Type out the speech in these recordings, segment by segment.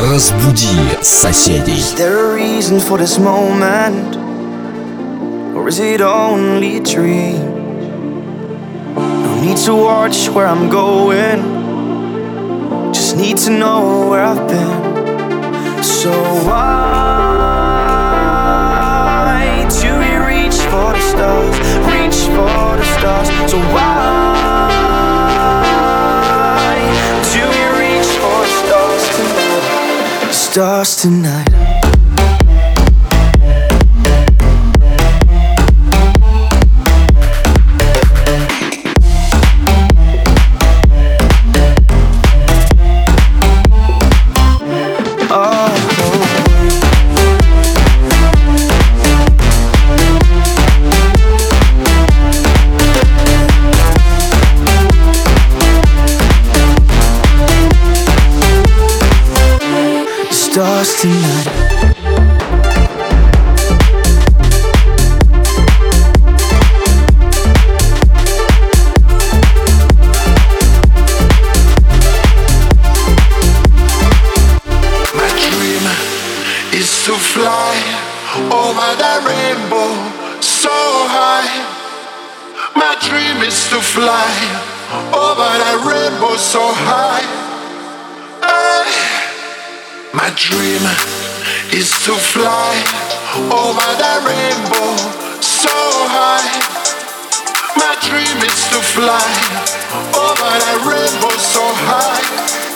Разбуди соседей. Is there a reason for this moment? Or is it only a dream? No need to watch where I'm going. Just need to know where I've been. So why do we reach for the stars? Reach for the stars. So why Stars tonight. Tonight. My dream is to fly over the rainbow so high. My dream is to fly over the rainbow so high.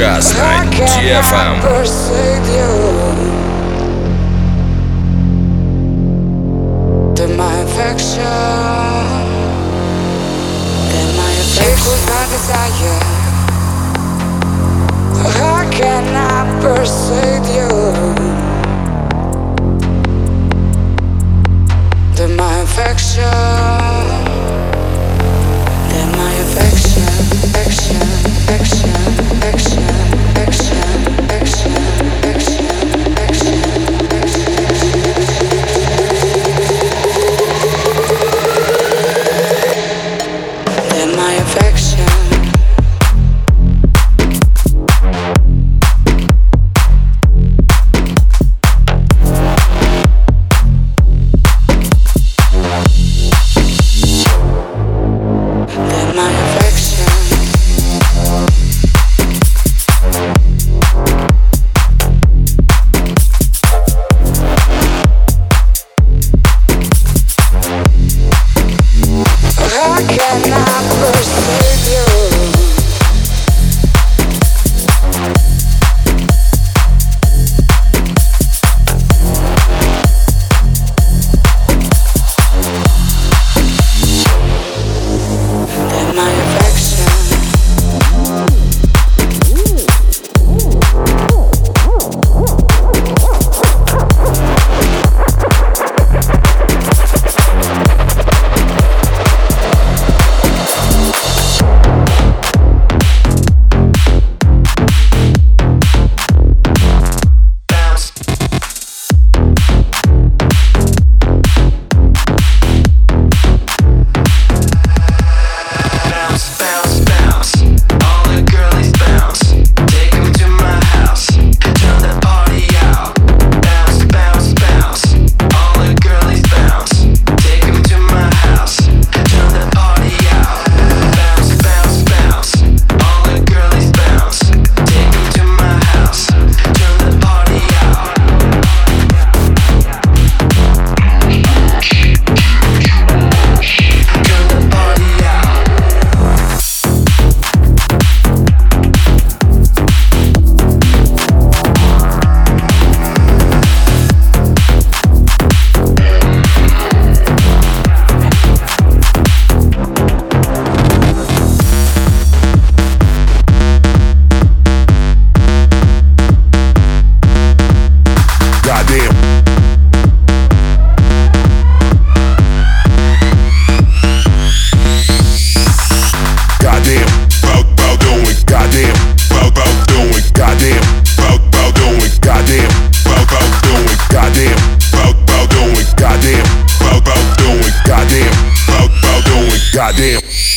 сейчас на DFM. my affection, then my affection my desire. How can I persuade you? Then my affection.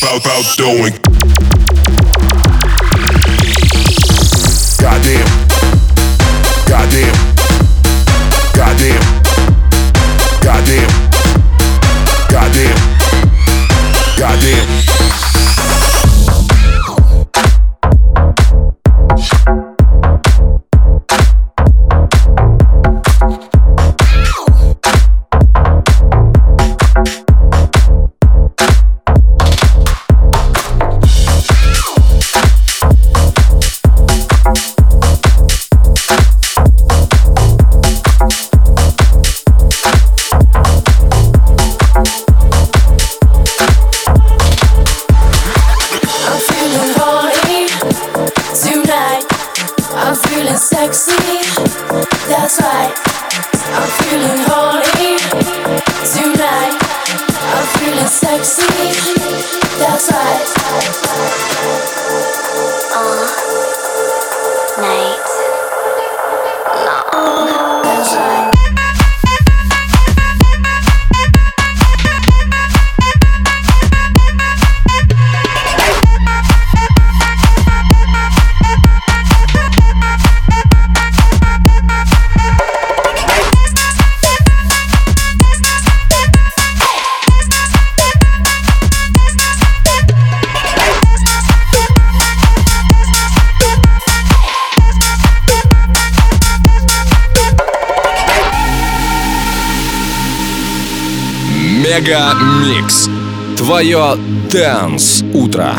bow, bow, doing. свое «Дэнс Утро».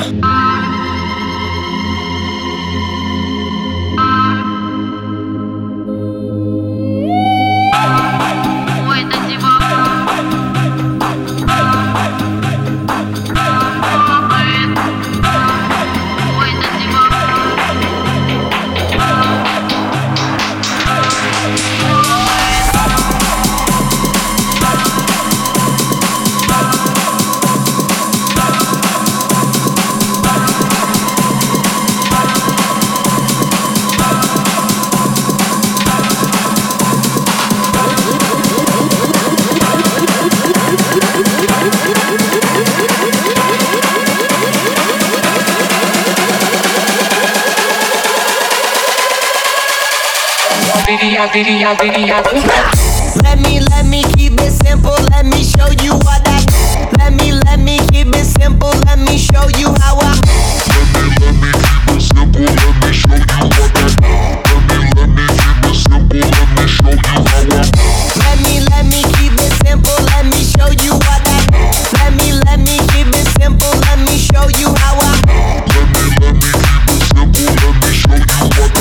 Let me, let me keep it simple. Let me show you what I. Let me, let me keep it simple. Let me show you how I. Let me, let me keep it simple. Let me show you what I. Let me, let me keep it simple. Let me show you how I. Let me, let me keep it simple. Let me show you what I. Let me, let me keep it simple. Let me show you how I. Let me, let me keep it simple. Let me show you what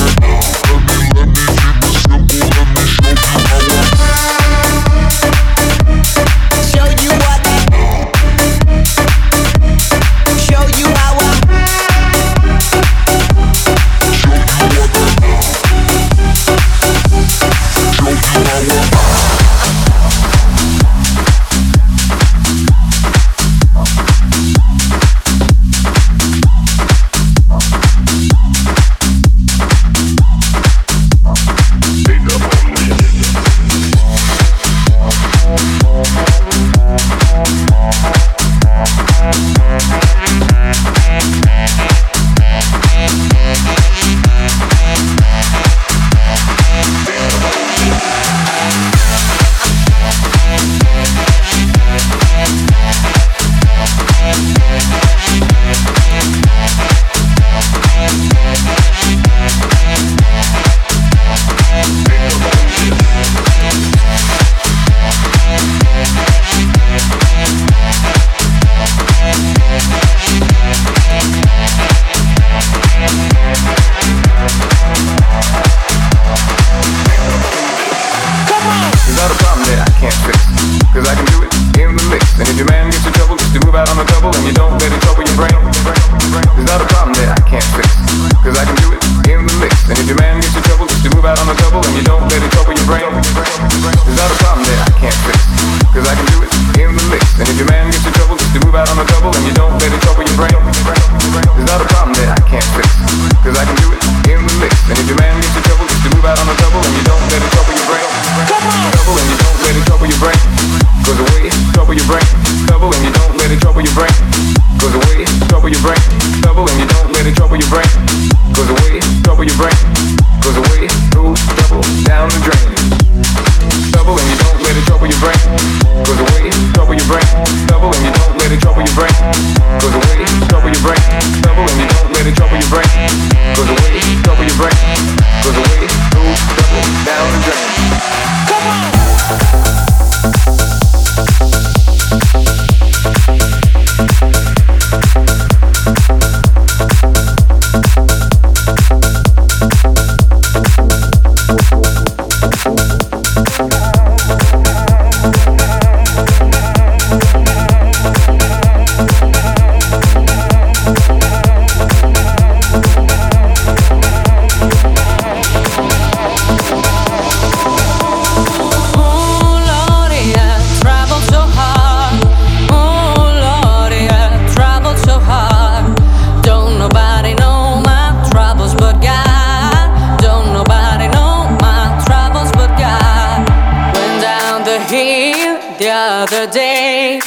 another day.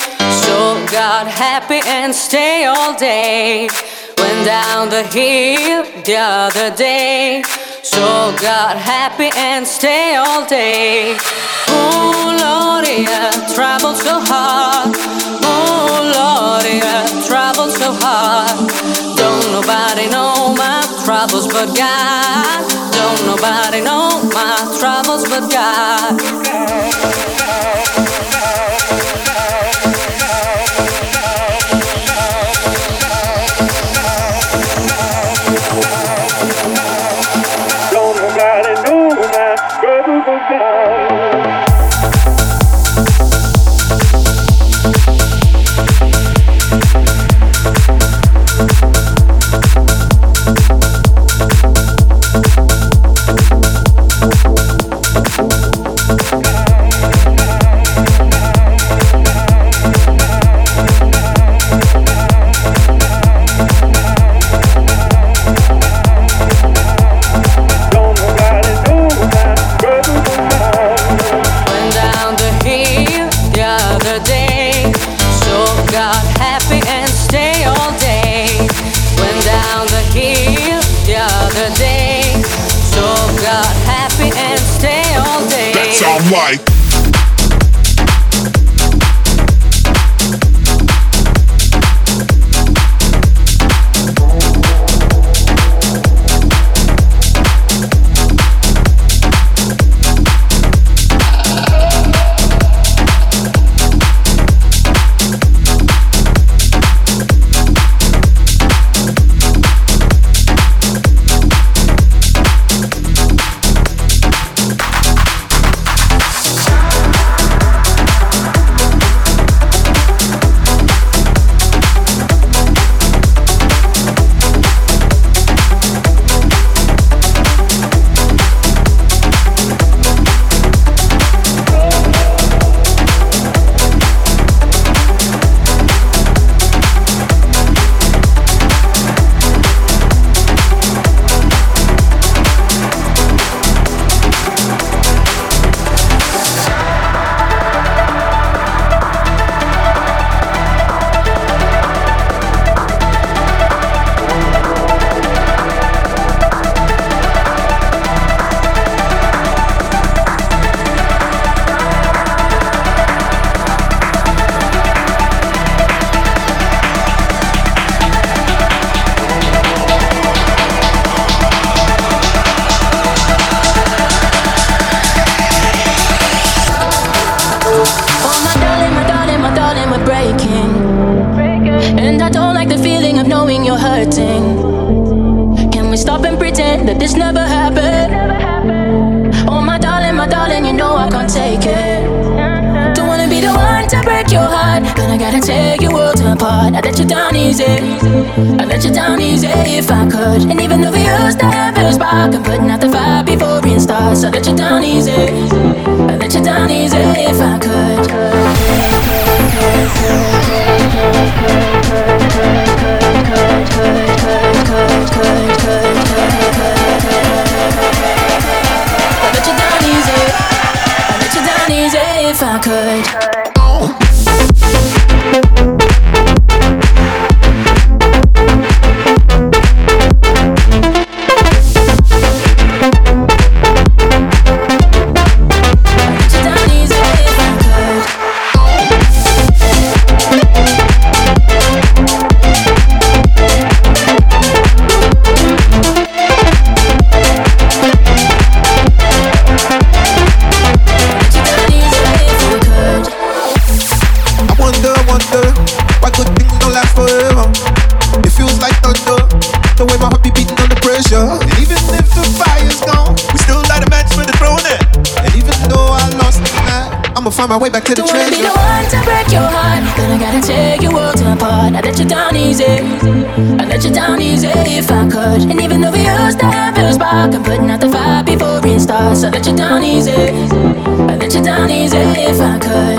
So God happy and stay all day. Went down the hill the other day. So God happy and stay all day. Oh Lord, yeah, traveled so hard. Oh Lord, yeah, traveled so hard. Don't nobody know my troubles but God. Don't nobody know my troubles but God. hurting. Can we stop and pretend that this never happened? Oh, my darling, my darling, you know I can't take it. Don't wanna be the one to break your heart. Then I gotta take your world apart. I let you down easy. I let you down easy if I could. And even though we used to have a spark, I'm putting out the fire before it starts. I let you down easy. I let you down easy if I could. if I could. find my way back to the treasure. Don't wanna be the one to break your heart. Gonna gotta take your world apart. I let you down easy. I let you down easy if I could. And even though we used to have a spark, I'm putting out the fire before it starts. I let you down easy. I let you down easy if I could.